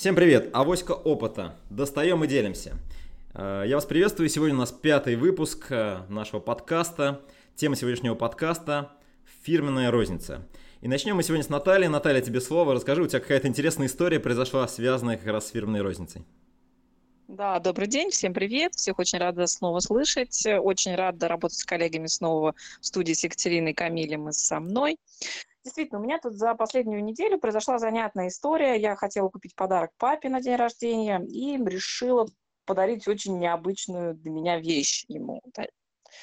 Всем привет! Авоська опыта. Достаем и делимся. Э, я вас приветствую. Сегодня у нас пятый выпуск э, нашего подкаста. Тема сегодняшнего подкаста – фирменная розница. И начнем мы сегодня с Натальи. Наталья, тебе слово. Расскажи, у тебя какая-то интересная история произошла, связанная как раз с фирменной розницей. Да, добрый день, всем привет, всех очень рада снова слышать, очень рада работать с коллегами снова в студии с Екатериной Камилем и со мной. Действительно, у меня тут за последнюю неделю произошла занятная история. Я хотела купить подарок папе на день рождения и решила подарить очень необычную для меня вещь ему.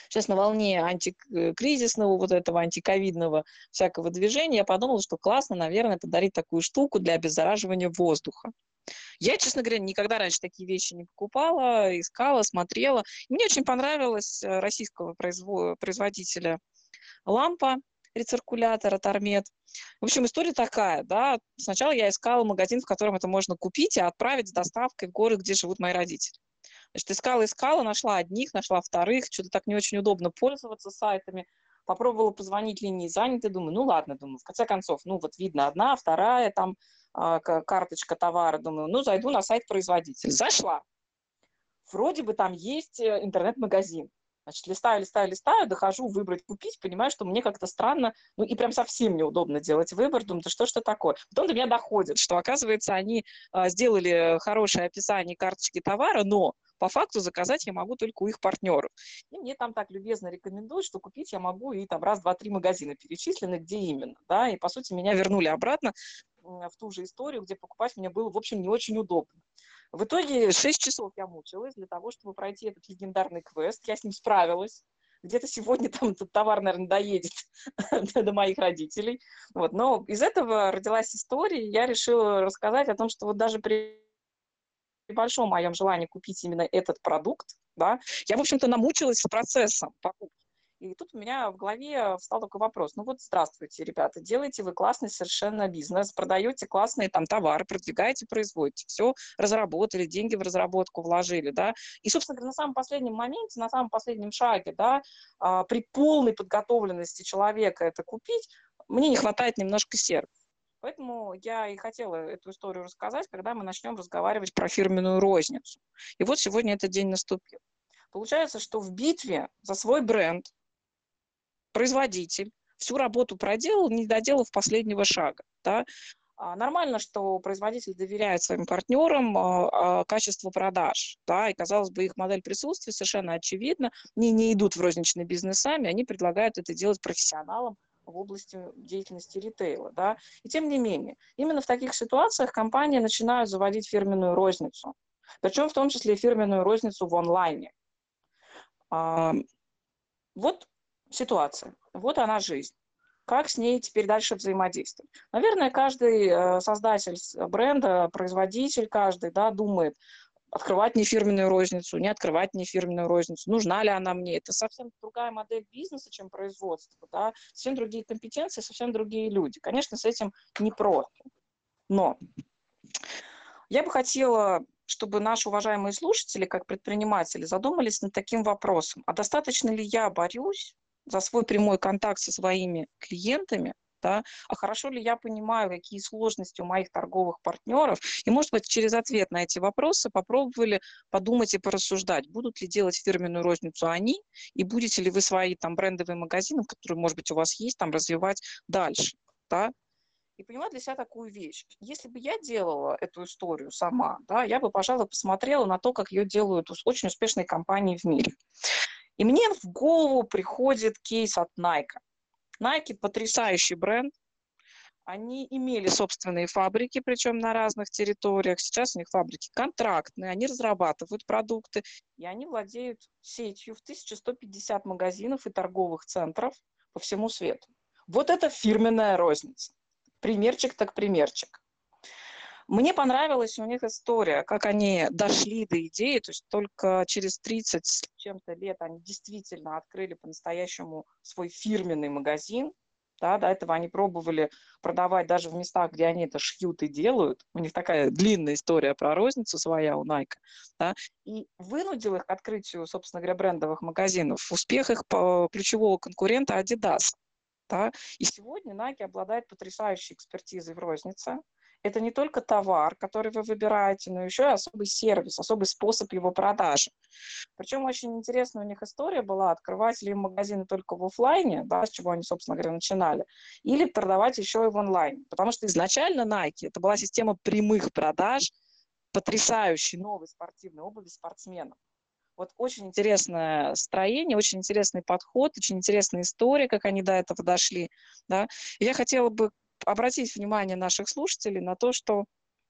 Сейчас на волне антикризисного, вот этого антиковидного всякого движения, я подумала, что классно, наверное, подарить такую штуку для обеззараживания воздуха. Я, честно говоря, никогда раньше такие вещи не покупала, искала, смотрела. Мне очень понравилась э, российского производителя лампа рециркулятора Тормет. В общем, история такая, да. Сначала я искала магазин, в котором это можно купить и отправить с доставкой в город, где живут мои родители. Значит, искала, искала, нашла одних, нашла вторых, что-то так не очень удобно пользоваться сайтами. Попробовала позвонить линии занятой, думаю, ну ладно, думаю, в конце концов, ну вот видно одна, вторая, там э, карточка товара, думаю, ну зайду на сайт производителя. Зашла. Вроде бы там есть э, интернет-магазин. Значит, листаю, листаю, листаю, дохожу выбрать, купить, понимаю, что мне как-то странно, ну и прям совсем неудобно делать выбор, думаю, да что ж это такое? Потом до меня доходит, что, оказывается, они а, сделали хорошее описание карточки товара, но по факту заказать я могу только у их партнеров. И мне там так любезно рекомендуют, что купить я могу и там раз, два, три магазина перечислены, где именно, да, и по сути меня вернули обратно в ту же историю, где покупать мне было, в общем, не очень удобно. В итоге 6 часов я мучилась для того, чтобы пройти этот легендарный квест. Я с ним справилась. Где-то сегодня там этот товар, наверное, доедет до моих родителей. Вот. Но из этого родилась история. Я решила рассказать о том, что вот даже при большом моем желании купить именно этот продукт, да, я, в общем-то, намучилась с процессом покупки. И тут у меня в голове встал такой вопрос. Ну вот, здравствуйте, ребята, делаете вы классный совершенно бизнес, продаете классные там товары, продвигаете, производите, все разработали, деньги в разработку вложили, да. И, собственно говоря, на самом последнем моменте, на самом последнем шаге, да, а, при полной подготовленности человека это купить, мне не хватает немножко сердца. Поэтому я и хотела эту историю рассказать, когда мы начнем разговаривать про фирменную розницу. И вот сегодня этот день наступил. Получается, что в битве за свой бренд производитель всю работу проделал, не доделав последнего шага. Да? А, нормально, что производитель доверяет своим партнерам а, а, качеству продаж, да, и, казалось бы, их модель присутствия совершенно очевидна, они не идут в розничный бизнес сами, они предлагают это делать профессионалам в области деятельности ритейла, да, и тем не менее, именно в таких ситуациях компании начинают заводить фирменную розницу, причем в том числе фирменную розницу в онлайне. Вот ситуация. Вот она жизнь. Как с ней теперь дальше взаимодействовать? Наверное, каждый э, создатель бренда, производитель каждый, да, думает, открывать не фирменную розницу, не открывать не фирменную розницу, нужна ли она мне. Это совсем другая модель бизнеса, чем производство, да? совсем другие компетенции, совсем другие люди. Конечно, с этим непросто. Но я бы хотела чтобы наши уважаемые слушатели, как предприниматели, задумались над таким вопросом. А достаточно ли я борюсь за свой прямой контакт со своими клиентами, да, а хорошо ли я понимаю, какие сложности у моих торговых партнеров, и, может быть, через ответ на эти вопросы попробовали подумать и порассуждать, будут ли делать фирменную розницу они, и будете ли вы свои там брендовые магазины, которые, может быть, у вас есть, там развивать дальше, да, и понимать для себя такую вещь. Если бы я делала эту историю сама, да, я бы, пожалуй, посмотрела на то, как ее делают очень успешные компании в мире. И мне в голову приходит кейс от Nike. Nike – потрясающий бренд. Они имели собственные фабрики, причем на разных территориях. Сейчас у них фабрики контрактные, они разрабатывают продукты, и они владеют сетью в 1150 магазинов и торговых центров по всему свету. Вот это фирменная розница. Примерчик так примерчик. Мне понравилась у них история, как они дошли до идеи, то есть только через 30 с чем-то лет они действительно открыли по-настоящему свой фирменный магазин, да, до этого они пробовали продавать даже в местах, где они это шьют и делают. У них такая длинная история про розницу своя у Nike. Да, и вынудил их к открытию, собственно говоря, брендовых магазинов успех их ключевого конкурента Adidas. Да. И сегодня Nike обладает потрясающей экспертизой в рознице. Это не только товар, который вы выбираете, но еще и особый сервис, особый способ его продажи. Причем очень интересная у них история была, открывать ли магазины только в офлайне, да, с чего они, собственно говоря, начинали, или продавать еще и в онлайн. Потому что изначально Nike это была система прямых продаж, потрясающей новой спортивной обуви спортсменов. Вот очень интересное строение, очень интересный подход, очень интересная история, как они до этого дошли. Да? Я хотела бы обратить внимание наших слушателей на то, что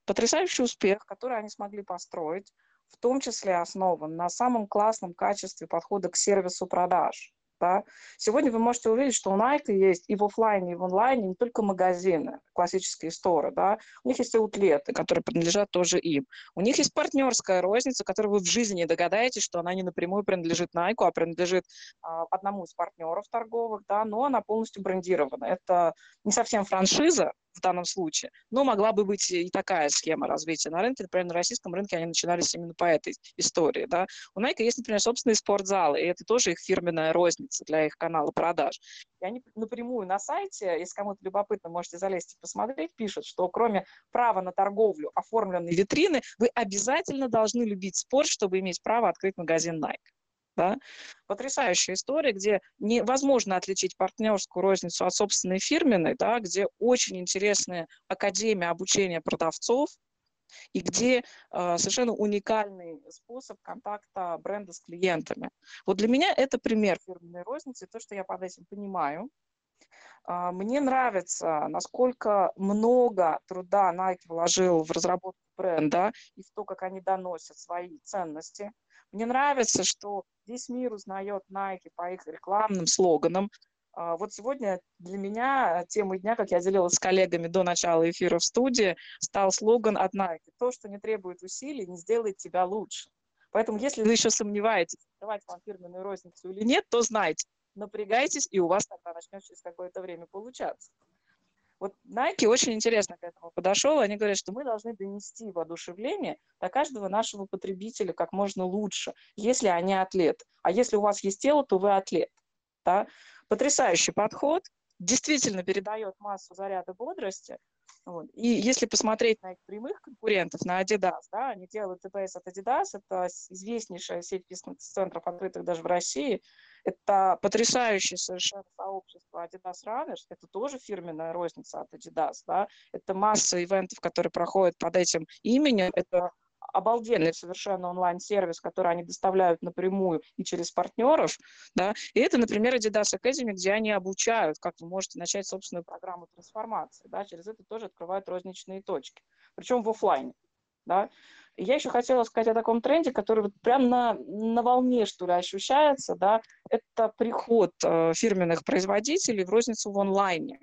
потрясающий успех, который они смогли построить, в том числе основан на самом классном качестве подхода к сервису продаж. Да? Сегодня вы можете увидеть, что у Nike есть и в офлайне, и в онлайне не только магазины, классические сторы, да? у них есть аутлеты, которые принадлежат тоже им. У них есть партнерская розница, которую вы в жизни не догадаетесь, что она не напрямую принадлежит Nike, а принадлежит а, одному из партнеров торговых, да? но она полностью брендирована. Это не совсем франшиза, в данном случае. Но могла бы быть и такая схема развития на рынке. Например, на российском рынке они начинались именно по этой истории. Да. У Nike есть, например, собственные спортзалы, и это тоже их фирменная розница для их канала продаж. И они напрямую на сайте, если кому-то любопытно, можете залезть и посмотреть, пишут, что кроме права на торговлю оформленной витрины, вы обязательно должны любить спорт, чтобы иметь право открыть магазин Nike. Да? Потрясающая история, где невозможно отличить партнерскую розницу от собственной фирменной, да, где очень интересная академия обучения продавцов, и где э, совершенно уникальный способ контакта бренда с клиентами. Вот для меня это пример фирменной розницы, то, что я под этим понимаю. Э, мне нравится, насколько много труда Nike вложил в разработку бренда и в то, как они доносят свои ценности. Мне нравится, что весь мир узнает Nike по их рекламным слоганам. А, вот сегодня для меня темой дня, как я делилась с коллегами до начала эфира в студии, стал слоган от Nike. То, что не требует усилий, не сделает тебя лучше. Поэтому, если вы еще сомневаетесь, открывать вам фирменную розницу или нет, то знайте, напрягайтесь, и у вас тогда начнет через какое-то время получаться. Вот Nike очень интересно к этому подошел. Они говорят, что мы должны донести воодушевление до каждого нашего потребителя как можно лучше, если они атлет. А если у вас есть тело, то вы атлет. Да? Потрясающий подход. Действительно передает массу заряда бодрости. Вот. И если посмотреть на их прямых конкурентов, на Adidas, да, они делают TPS от Adidas, это известнейшая сеть фитнес-центров, открытых даже в России, это потрясающее совершенно сообщество Adidas Runners, это тоже фирменная розница от Adidas, да, это масса ивентов, которые проходят под этим именем, это обалденный совершенно онлайн-сервис, который они доставляют напрямую и через партнеров, да, и это, например, Adidas Academy, где они обучают, как вы можете начать собственную программу трансформации, да, через это тоже открывают розничные точки, причем в офлайне, да. Я еще хотела сказать о таком тренде, который вот прям на, на волне, что ли, ощущается, да, это приход э, фирменных производителей в розницу в онлайне.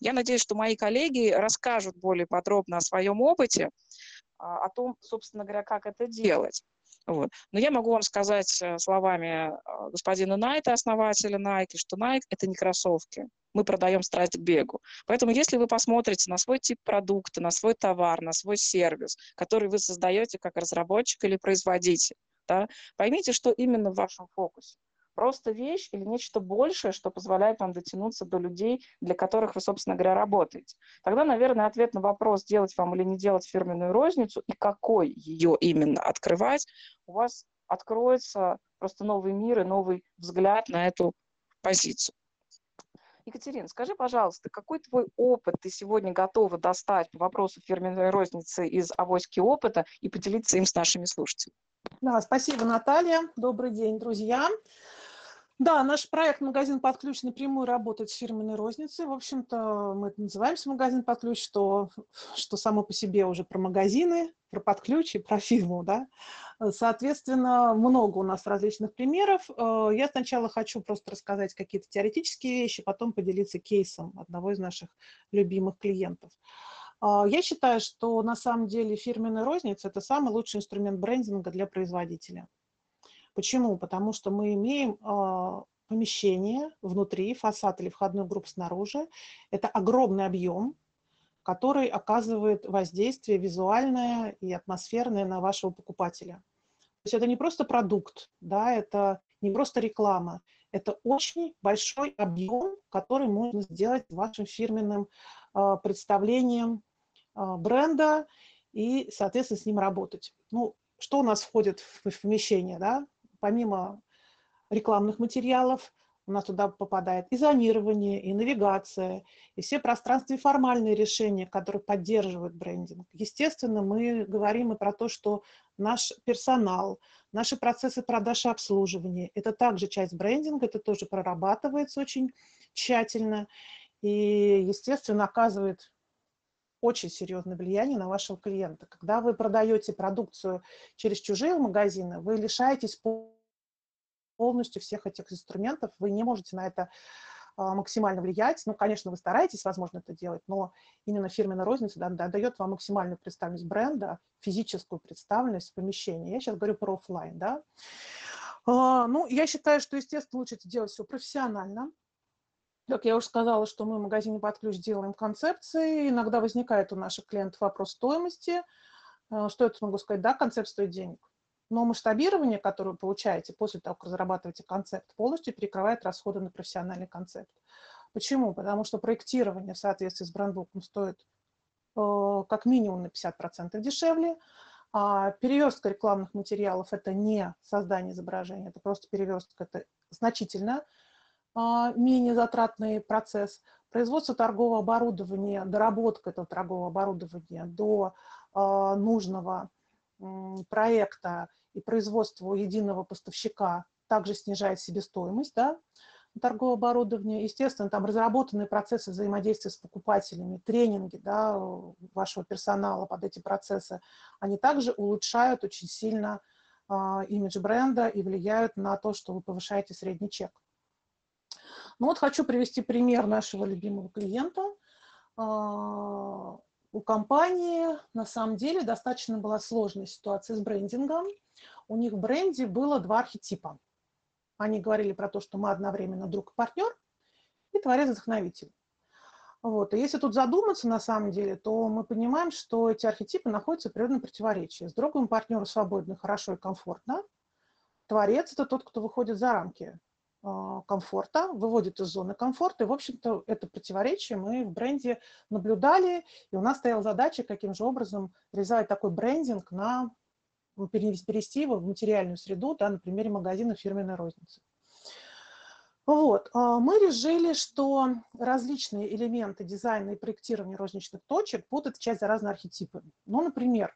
Я надеюсь, что мои коллеги расскажут более подробно о своем опыте, а, о том, собственно говоря, как это делать. Вот. Но я могу вам сказать э, словами э, господина Найта, основателя Nike, что Nike – это не кроссовки. Мы продаем страсть к бегу. Поэтому если вы посмотрите на свой тип продукта, на свой товар, на свой сервис, который вы создаете как разработчик или производитель, да, поймите, что именно в вашем фокусе просто вещь или нечто большее, что позволяет вам дотянуться до людей, для которых вы, собственно говоря, работаете. Тогда, наверное, ответ на вопрос, делать вам или не делать фирменную розницу и какой ее именно открывать, у вас откроется просто новый мир и новый взгляд на эту позицию. Екатерина, скажи, пожалуйста, какой твой опыт ты сегодня готова достать по вопросу фирменной розницы из авоськи опыта и поделиться им с нашими слушателями? Да, спасибо, Наталья. Добрый день, друзья. Да, наш проект «Магазин под ключ» напрямую работает с фирменной розницей. В общем-то, мы называемся «Магазин под ключ», что, что само по себе уже про магазины, про под ключ и про фирму. Да? Соответственно, много у нас различных примеров. Э, я сначала хочу просто рассказать какие-то теоретические вещи, потом поделиться кейсом одного из наших любимых клиентов. Э, я считаю, что на самом деле фирменная розница – это самый лучший инструмент брендинга для производителя – Почему? Потому что мы имеем э, помещение внутри, фасад или входную группу снаружи. Это огромный объем, который оказывает воздействие визуальное и атмосферное на вашего покупателя. То есть это не просто продукт, да, это не просто реклама, это очень большой объем, который можно сделать вашим фирменным э, представлением, э, бренда и, соответственно, с ним работать. Ну, что у нас входит в помещение, да? Помимо рекламных материалов, у нас туда попадает и зонирование, и навигация, и все пространства формальные решения, которые поддерживают брендинг. Естественно, мы говорим и про то, что наш персонал, наши процессы продаж и обслуживания – это также часть брендинга, это тоже прорабатывается очень тщательно и, естественно, оказывает очень серьезное влияние на вашего клиента. Когда вы продаете продукцию через чужие магазины, вы лишаетесь полностью всех этих инструментов, вы не можете на это а, максимально влиять. Ну, конечно, вы стараетесь, возможно, это делать, но именно фирменная розница да, да, дает вам максимальную представленность бренда, физическую представленность помещения. Я сейчас говорю про офлайн, да. А, ну, я считаю, что, естественно, лучше это делать все профессионально. Как я уже сказала, что мы в магазине под ключ делаем концепции. Иногда возникает у наших клиентов вопрос стоимости. А, что это могу сказать? Да, концепт стоит денег. Но масштабирование, которое вы получаете после того, как разрабатываете концепт, полностью перекрывает расходы на профессиональный концепт. Почему? Потому что проектирование в соответствии с брендбуком стоит э, как минимум на 50% дешевле, а переверстка рекламных материалов – это не создание изображения, это просто переверстка, это значительно э, менее затратный процесс. Производство торгового оборудования, доработка этого торгового оборудования до э, нужного проекта и производство единого поставщика также снижает себестоимость да, торгового оборудования. Естественно, там разработанные процессы взаимодействия с покупателями, тренинги да, вашего персонала под эти процессы, они также улучшают очень сильно э, имидж бренда и влияют на то, что вы повышаете средний чек. Ну вот хочу привести пример нашего любимого клиента. А, у компании на самом деле достаточно была сложная ситуация с брендингом. У них в бренде было два архетипа. Они говорили про то, что мы одновременно друг и партнер, и творец-вдохновитель. Вот. И если тут задуматься на самом деле, то мы понимаем, что эти архетипы находятся в природном противоречии. С другом партнеру свободно, хорошо и комфортно. Творец – это тот, кто выходит за рамки комфорта, выводит из зоны комфорта. И, в общем-то, это противоречие мы в бренде наблюдали, и у нас стояла задача, каким же образом реализовать такой брендинг на перевести его в материальную среду, да, на примере магазина фирменной розницы. Вот. А, мы решили, что различные элементы дизайна и проектирования розничных точек будут часть за разные архетипы. Ну, например,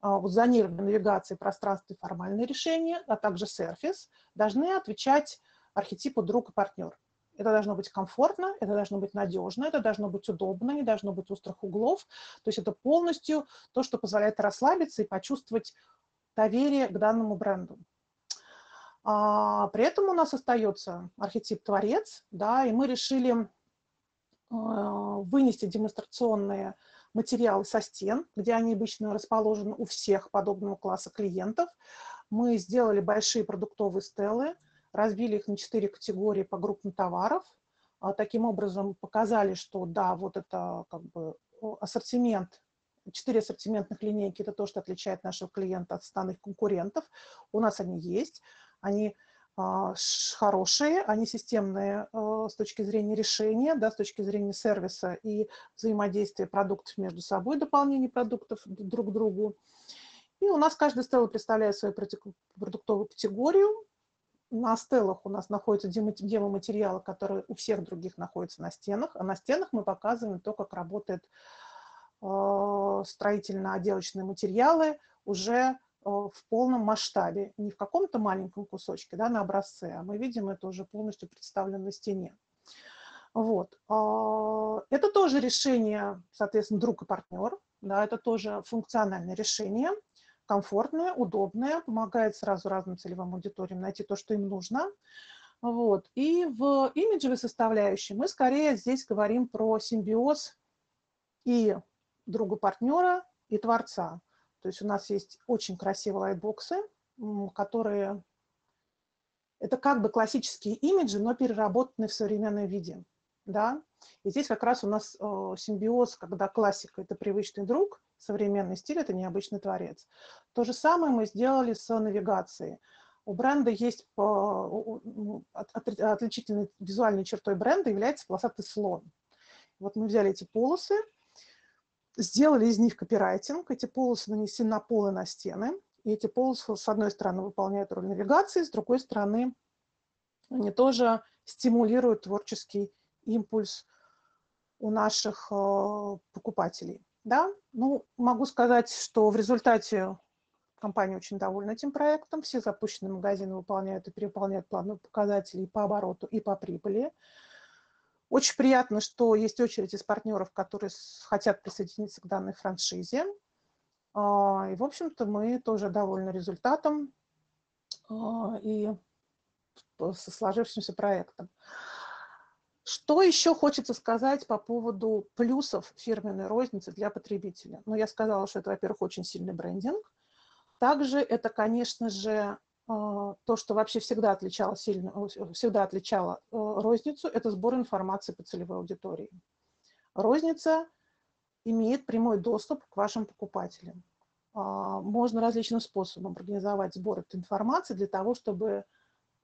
а, вот зонирование навигации, пространство и формальные решения, а также серфис должны отвечать архетипу друг и партнер. Это должно быть комфортно, это должно быть надежно, это должно быть удобно, не должно быть острых углов. То есть это полностью то, что позволяет расслабиться и почувствовать доверие к данному бренду. А, при этом у нас остается архетип творец, да, и мы решили а, вынести демонстрационные материалы со стен, где они обычно расположены у всех подобного класса клиентов. Мы сделали большие продуктовые стелы, разбили их на четыре категории по группам товаров. А, таким образом показали, что да, вот это как бы ассортимент, четыре ассортиментных линейки – это то, что отличает нашего клиента от остальных конкурентов. У нас они есть, они а, хорошие, они системные а, с точки зрения решения, да, с точки зрения сервиса и взаимодействия продуктов между собой, дополнения продуктов друг к другу. И у нас каждая стела представляет свою продуктовую категорию, на стелах у нас находятся демоматериалы, которые у всех других находятся на стенах, а на стенах мы показываем то, как работают э, строительно-отделочные материалы уже э, в полном масштабе, не в каком-то маленьком кусочке, да, на образце, а мы видим это уже полностью представлено на стене. Вот. А, это тоже решение, соответственно, друг и партнер, да, это тоже функциональное решение – комфортная, удобная, помогает сразу разным целевым аудиториям найти то, что им нужно. Вот. И в имиджевой составляющей мы скорее здесь говорим про симбиоз и друга партнера, и творца. То есть у нас есть очень красивые лайтбоксы, которые это как бы классические имиджи, но переработанные в современном виде. Да? И здесь как раз у нас э, симбиоз, когда классика – это привычный друг, современный стиль – это необычный творец. То же самое мы сделали с навигацией. У бренда есть отличительной визуальной чертой бренда является полосатый слон. Вот мы взяли эти полосы, сделали из них копирайтинг. Эти полосы нанесены на полы, на стены. И эти полосы, с одной стороны, выполняют роль навигации, с другой стороны, они тоже стимулируют творческий импульс у наших э, покупателей. Да? Ну, могу сказать, что в результате компания очень довольна этим проектом. Все запущенные магазины выполняют и переполняют планы показателей по обороту, и по прибыли. Очень приятно, что есть очередь из партнеров, которые хотят присоединиться к данной франшизе. А, и, в общем-то, мы тоже довольны результатом а, и со сложившимся проектом. Что еще хочется сказать по поводу плюсов фирменной розницы для потребителя? Ну, я сказала, что это, во-первых, очень сильный брендинг. Также это, конечно же, а, то, что вообще всегда отличало, сильно, всегда отличало э, розницу, это сбор информации по целевой аудитории. Розница имеет прямой доступ к вашим покупателям. А, можно различным способом организовать сбор этой информации для того, чтобы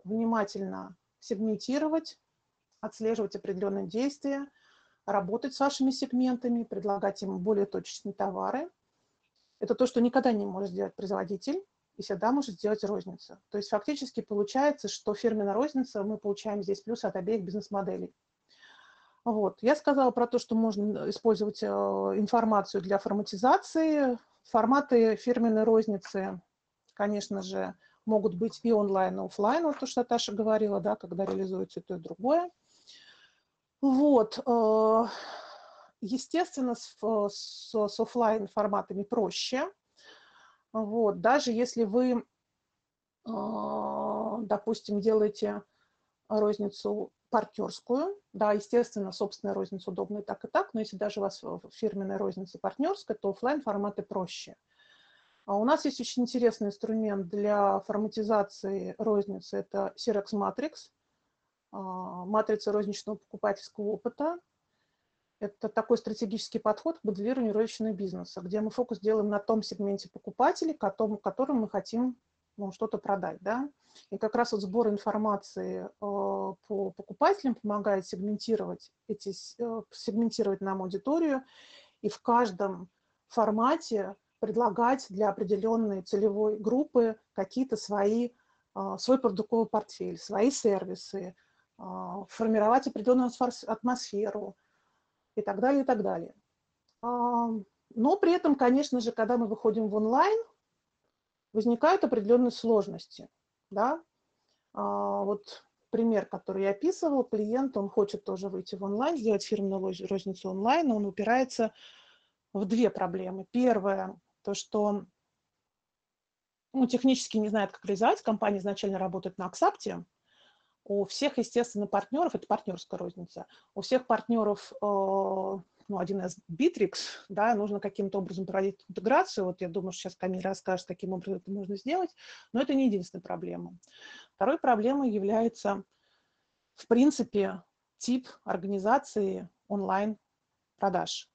внимательно сегментировать отслеживать определенные действия, работать с вашими сегментами, предлагать им более точечные товары. Это то, что никогда не может сделать производитель и всегда может сделать розница. То есть фактически получается, что фирменная розница, мы получаем здесь плюс от обеих бизнес-моделей. Вот. Я сказала про то, что можно использовать э, информацию для форматизации. Форматы фирменной розницы, конечно же, могут быть и онлайн, и офлайн, вот то, что Таша говорила, да, когда реализуется то и другое. Вот. Э, естественно, с, с, с офлайн форматами проще. Вот. Даже если вы, э, допустим, делаете розницу партнерскую, да, естественно, собственная розница удобная так и так, но если даже у вас фирменная розница партнерская, то офлайн форматы проще. А у нас есть очень интересный инструмент для форматизации розницы, это Cirex Matrix. А, матрица розничного покупательского опыта. Это такой стратегический подход к моделированию розничного бизнеса, где мы фокус делаем на том сегменте покупателей, которым мы хотим ну, что-то продать. Да? И как раз вот сбор информации э, по покупателям помогает сегментировать, эти, э, сегментировать нам аудиторию и в каждом формате предлагать для определенной целевой группы какие-то свои, э, свой продуктовый портфель, свои сервисы, формировать определенную атмосферу и так далее, и так далее. А, но при этом, конечно же, когда мы выходим в онлайн, возникают определенные сложности. Да? А, вот пример, который я описывал, клиент, он хочет тоже выйти в онлайн, сделать фирменную розницу онлайн, но он упирается в две проблемы. Первое, то, что ну, технически не знает, как реализовать. Компания изначально работает на Аксапте, у всех, естественно, партнеров, это партнерская розница, у всех партнеров, э, ну, один из Bittrex, да, нужно каким-то образом проводить интеграцию. Вот я думаю, что сейчас Камиль расскажет, каким образом это можно сделать, но это не единственная проблема. Второй проблемой является, в принципе, тип организации онлайн-продаж.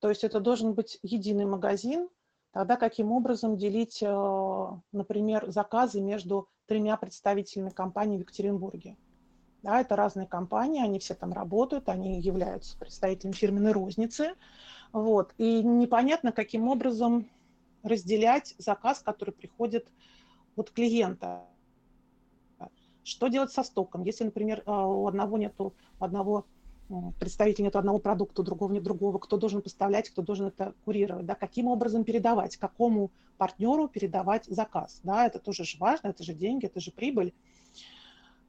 То есть это должен быть единый магазин, тогда каким образом делить, э, например, заказы между тремя представителями компании в Екатеринбурге. Да, это разные компании, они все там работают, они являются представителями фирменной розницы. Вот. И непонятно, каким образом разделять заказ, который приходит от клиента. Что делать со стоком? Если, например, э, у одного нету одного представителя нет одного продукта, другого нет другого, кто должен поставлять, кто должен это курировать, да, каким образом передавать, какому партнеру передавать заказ, да, это тоже же важно, это же деньги, это же прибыль.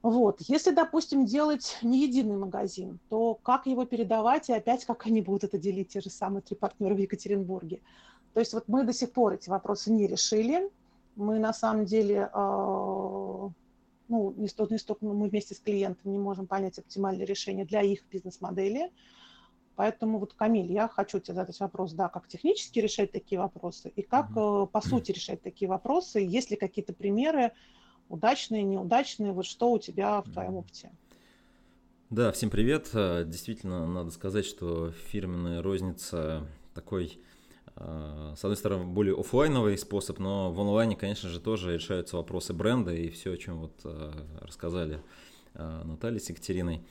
Вот. Если, допустим, делать не единый магазин, то как его передавать и опять как они будут это делить, те же самые три партнера в Екатеринбурге. То есть вот мы до сих пор эти вопросы не решили. Мы на самом деле а, ну, не столько, не столько мы вместе с клиентом не можем понять оптимальное решение для их бизнес-модели. Поэтому вот, Камиль, я хочу тебе задать вопрос, да, как технически решать такие вопросы и как mm-hmm. по сути решать такие вопросы, есть ли какие-то примеры удачные, неудачные, вот что у тебя в твоем опыте? Да, всем привет. Э, действительно, надо сказать, что фирменная розница такой с одной стороны, более офлайновый способ, но в онлайне, конечно же, тоже решаются вопросы бренда и все, о чем вот э, рассказали э, Наталья с Екатериной.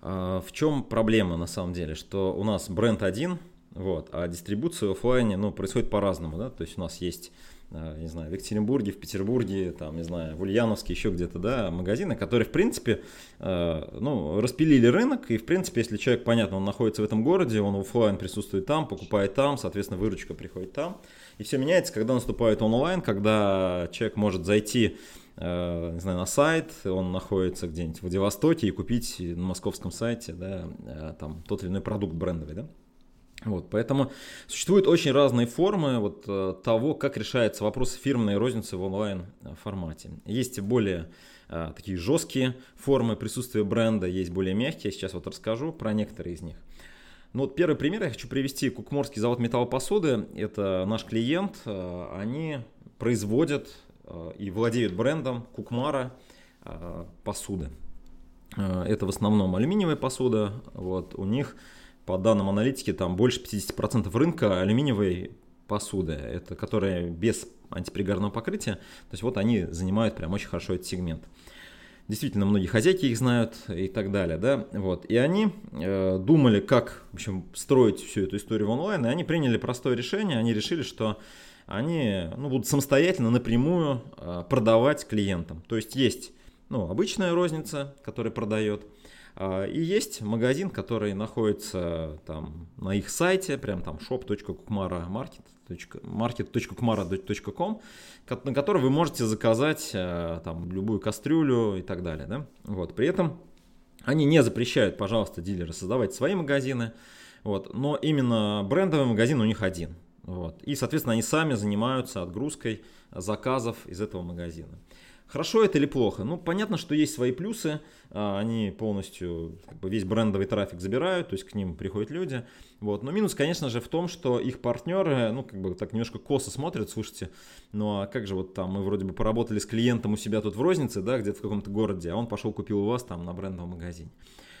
В чем проблема на самом деле? Что у нас бренд один, Вот. А дистрибуция в офлайне ну, происходит по-разному. Да? То есть у нас есть Э, не знаю, в Екатеринбурге, в Петербурге, там, не знаю, в Ульяновске, еще где-то, да, магазины, которые, в принципе, э, ну, распилили рынок, и, в принципе, если человек, понятно, он находится в этом городе, он офлайн присутствует там, покупает там, соответственно, выручка приходит там, и все меняется, когда наступает онлайн, когда человек может зайти э, не знаю, на сайт, он находится где-нибудь в Владивостоке и купить на московском сайте, да, там тот или иной продукт брендовый, да. Вот, поэтому существуют очень разные формы вот, э, того, как решается вопрос фирменной розницы в онлайн формате. Есть более а, такие жесткие формы присутствия бренда, есть более мягкие. Сейчас вот расскажу про некоторые из них. Ну вот первый пример я хочу привести. Кукморский завод металлопосуды. Это наш клиент. Они производят и владеют брендом Кукмара посуды. Это в основном алюминиевая посуда. Вот, у них по данным аналитики, там больше 50% рынка алюминиевой посуды, это которая без антипригарного покрытия. То есть вот они занимают прям очень хорошо этот сегмент. Действительно, многие хозяйки их знают и так далее, да, вот. И они э, думали, как, в общем, строить всю эту историю в онлайн, и они приняли простое решение, они решили, что они ну, будут самостоятельно напрямую э, продавать клиентам. То есть есть ну, обычная розница, которая продает, и есть магазин, который находится там на их сайте, прям там shop.kumara.market.kumara.com, на который вы можете заказать э, там любую кастрюлю и так далее. Да? Вот. При этом они не запрещают, пожалуйста, дилеры создавать свои магазины, вот, но именно брендовый магазин у них один. Вот. И, соответственно, они сами занимаются отгрузкой заказов из этого магазина. Хорошо это или плохо? Ну, понятно, что есть свои плюсы. А, они полностью как бы, весь брендовый трафик забирают, то есть к ним приходят люди. Вот. Но минус, конечно же, в том, что их партнеры, ну, как бы так немножко косо смотрят, слушайте, ну а как же вот там мы вроде бы поработали с клиентом у себя тут в рознице, да, где-то в каком-то городе, а он пошел купил у вас там на брендовом магазине.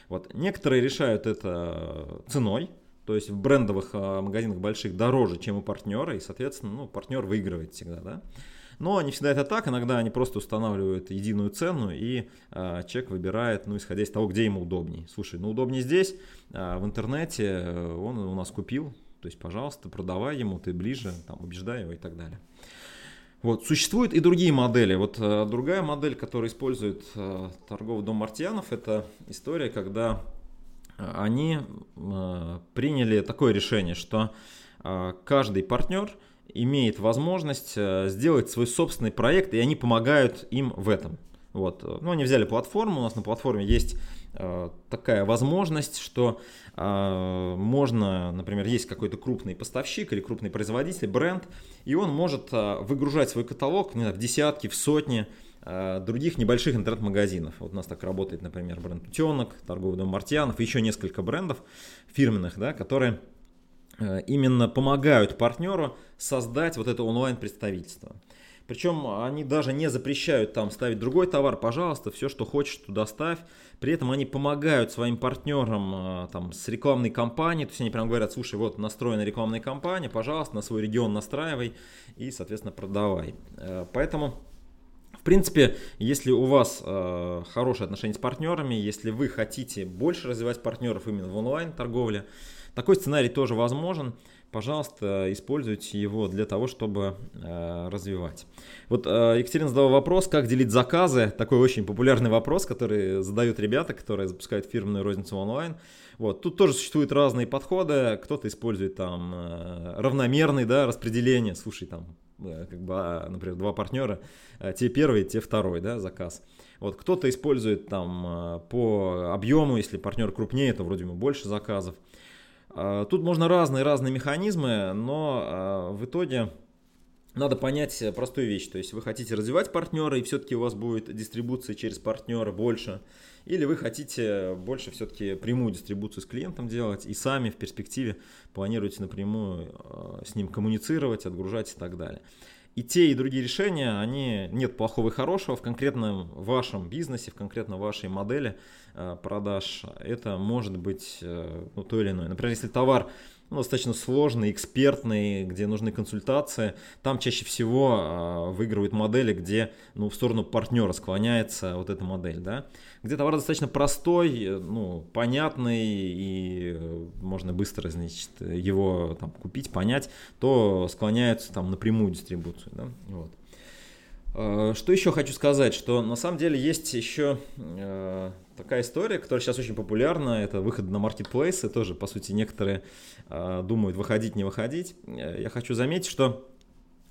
Вот. Некоторые решают это ценой, то есть в брендовых а, магазинах больших дороже, чем у партнера, и, соответственно, ну, партнер выигрывает всегда, да. Но не всегда это так, иногда они просто устанавливают единую цену, и э, человек выбирает, ну, исходя из того, где ему удобнее. Слушай, ну, удобнее здесь, э, в интернете э, он у нас купил, то есть, пожалуйста, продавай ему, ты ближе, там, убеждай его и так далее. Вот, существуют и другие модели. Вот э, другая модель, которую использует э, торговый дом Мартьянов, это история, когда они э, приняли такое решение, что э, каждый партнер – имеет возможность э, сделать свой собственный проект, и они помогают им в этом. Вот. Ну, они взяли платформу, у нас на платформе есть э, такая возможность, что э, можно, например, есть какой-то крупный поставщик или крупный производитель, бренд, и он может э, выгружать свой каталог не знаю, в десятки, в сотни э, других небольших интернет-магазинов. Вот у нас так работает, например, бренд Утенок, торговый дом Мартьянов, еще несколько брендов фирменных, да, которые именно помогают партнеру создать вот это онлайн-представительство. Причем они даже не запрещают там ставить другой товар, пожалуйста, все, что хочешь, туда ставь. При этом они помогают своим партнерам э, там, с рекламной кампанией, то есть они прям говорят, слушай, вот настроена рекламная кампания, пожалуйста, на свой регион настраивай и, соответственно, продавай. Э, поэтому в принципе, если у вас э, хорошие отношения с партнерами, если вы хотите больше развивать партнеров именно в онлайн торговле, такой сценарий тоже возможен. Пожалуйста, используйте его для того, чтобы э, развивать. Вот э, Екатерина задала вопрос, как делить заказы. Такой очень популярный вопрос, который задают ребята, которые запускают фирменную розницу онлайн. Вот. Тут тоже существуют разные подходы. Кто-то использует там э, равномерный да, распределение. Слушай, там, э, как бы, а, например, два партнера, э, те первый, те второй да, заказ. Вот кто-то использует там э, по объему, если партнер крупнее, то вроде бы больше заказов. А, тут можно разные-разные механизмы, но а, в итоге надо понять простую вещь. То есть вы хотите развивать партнера, и все-таки у вас будет дистрибуция через партнера больше. Или вы хотите больше все-таки прямую дистрибуцию с клиентом делать и сами в перспективе планируете напрямую а, с ним коммуницировать, отгружать и так далее. И те, и другие решения, они нет плохого и хорошего в конкретном вашем бизнесе, в конкретно вашей модели э, продаж. Это может быть э, ну, то или иное. Например, если товар ну, достаточно сложный, экспертный, где нужны консультации. Там чаще всего э, выигрывают модели, где ну, в сторону партнера склоняется вот эта модель. Да? Где товар достаточно простой, ну, понятный и э, можно быстро значит, его там, купить, понять, то склоняются там, напрямую дистрибуцию. Да? Вот. Э, что еще хочу сказать, что на самом деле есть еще э, такая история, которая сейчас очень популярна, это выход на маркетплейсы, тоже, по сути, некоторые э, думают выходить, не выходить. Я хочу заметить, что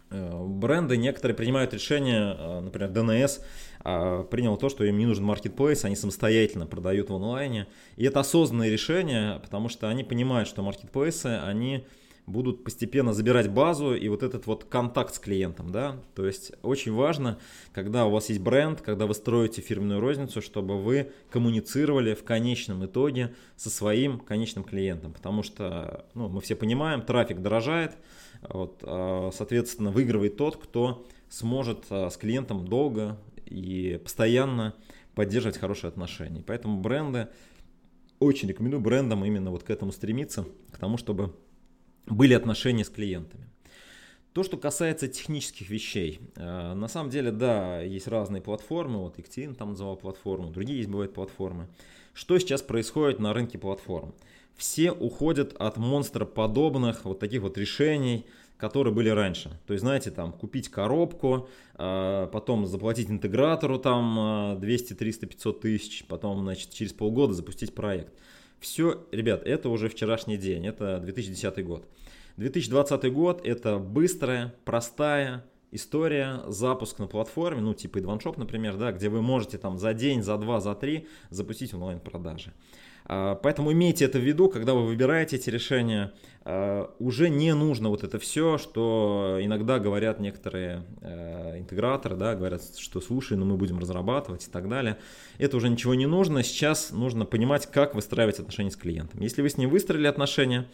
бренды некоторые принимают решение, например, ДНС принял то, что им не нужен маркетплейс, они самостоятельно продают в онлайне. И это осознанное решение, потому что они понимают, что маркетплейсы, они будут постепенно забирать базу и вот этот вот контакт с клиентом, да, то есть очень важно, когда у вас есть бренд, когда вы строите фирменную розницу, чтобы вы коммуницировали в конечном итоге со своим конечным клиентом, потому что, ну, мы все понимаем, трафик дорожает, вот, а, соответственно, выигрывает тот, кто сможет а, с клиентом долго и постоянно поддерживать хорошие отношения. Поэтому бренды, очень рекомендую брендам именно вот к этому стремиться, к тому, чтобы были отношения с клиентами. То, что касается технических вещей. Э, на самом деле, да, есть разные платформы. Вот Екатерина там называл платформу, другие есть бывают платформы. Что сейчас происходит на рынке платформ? Все уходят от монстроподобных вот таких вот решений, которые были раньше. То есть, знаете, там купить коробку, э, потом заплатить интегратору там 200, 300, 500 тысяч, потом, значит, через полгода запустить проект. Все, ребят, это уже вчерашний день, это 2010 год. 2020 год это быстрая, простая история, запуск на платформе, ну типа Advanshop, например, да, где вы можете там за день, за два, за три запустить онлайн-продажи. А, поэтому имейте это в виду, когда вы выбираете эти решения. А, уже не нужно вот это все, что иногда говорят некоторые а, интеграторы, да, говорят, что слушай, ну мы будем разрабатывать и так далее. Это уже ничего не нужно. Сейчас нужно понимать, как выстраивать отношения с клиентом. Если вы с ним выстроили отношения,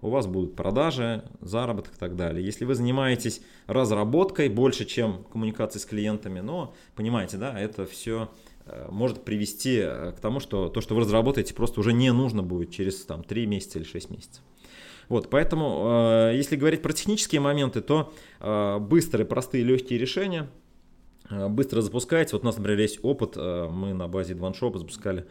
у вас будут продажи, заработок и так далее. Если вы занимаетесь разработкой больше, чем коммуникацией с клиентами, но понимаете, да, это все Э, может привести э, к тому, что то, что вы разработаете, просто уже не нужно будет через там, 3 месяца или 6 месяцев. Вот, поэтому, э, если говорить про технические моменты, то быстрые, простые, легкие решения, быстро запускайте. Вот у нас, например, есть опыт, мы на базе OneShop запускали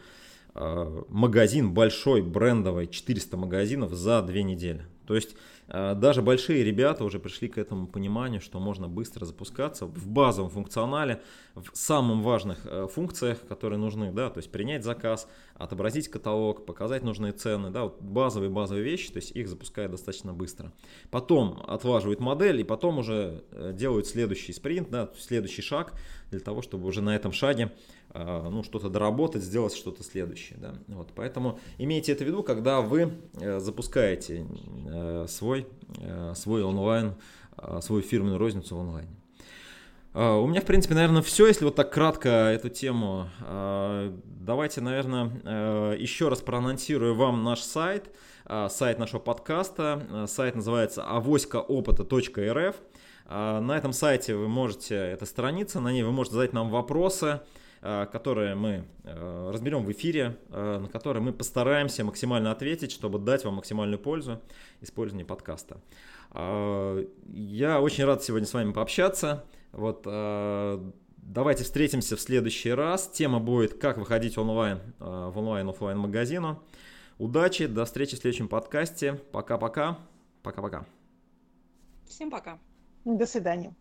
магазин большой, брендовый, 400 магазинов за 2 недели. То есть а, даже большие ребята уже пришли к этому пониманию, что можно быстро запускаться в базовом функционале, в самых важных э, функциях, которые нужны, да, то есть принять заказ, отобразить каталог, показать нужные цены, да, вот базовые-базовые вещи, то есть их запускают достаточно быстро. Потом отлаживают модель и потом уже э, делают следующий спринт, да, следующий шаг для того, чтобы уже на этом шаге ну, что-то доработать, сделать что-то следующее. Да? Вот, поэтому имейте это в виду, когда вы э, запускаете э, свой, э, свой онлайн, свою фирменную розницу в онлайне. У меня, в принципе, наверное, все. Если вот так кратко эту тему, давайте, наверное, еще раз проанонсирую вам наш сайт, сайт нашего подкаста. Сайт называется авоськаопыта.рф. На этом сайте вы можете, это страница, на ней вы можете задать нам вопросы, Э, которые мы э, разберем в эфире, э, на которые мы постараемся максимально ответить, чтобы дать вам максимальную пользу использования подкаста. Я очень рад сегодня с вами пообщаться. Вот, давайте встретимся в следующий раз. Тема будет «Как выходить онлайн в онлайн-офлайн магазину». Удачи, до встречи в следующем подкасте. Пока-пока. Пока-пока. Всем пока. До свидания.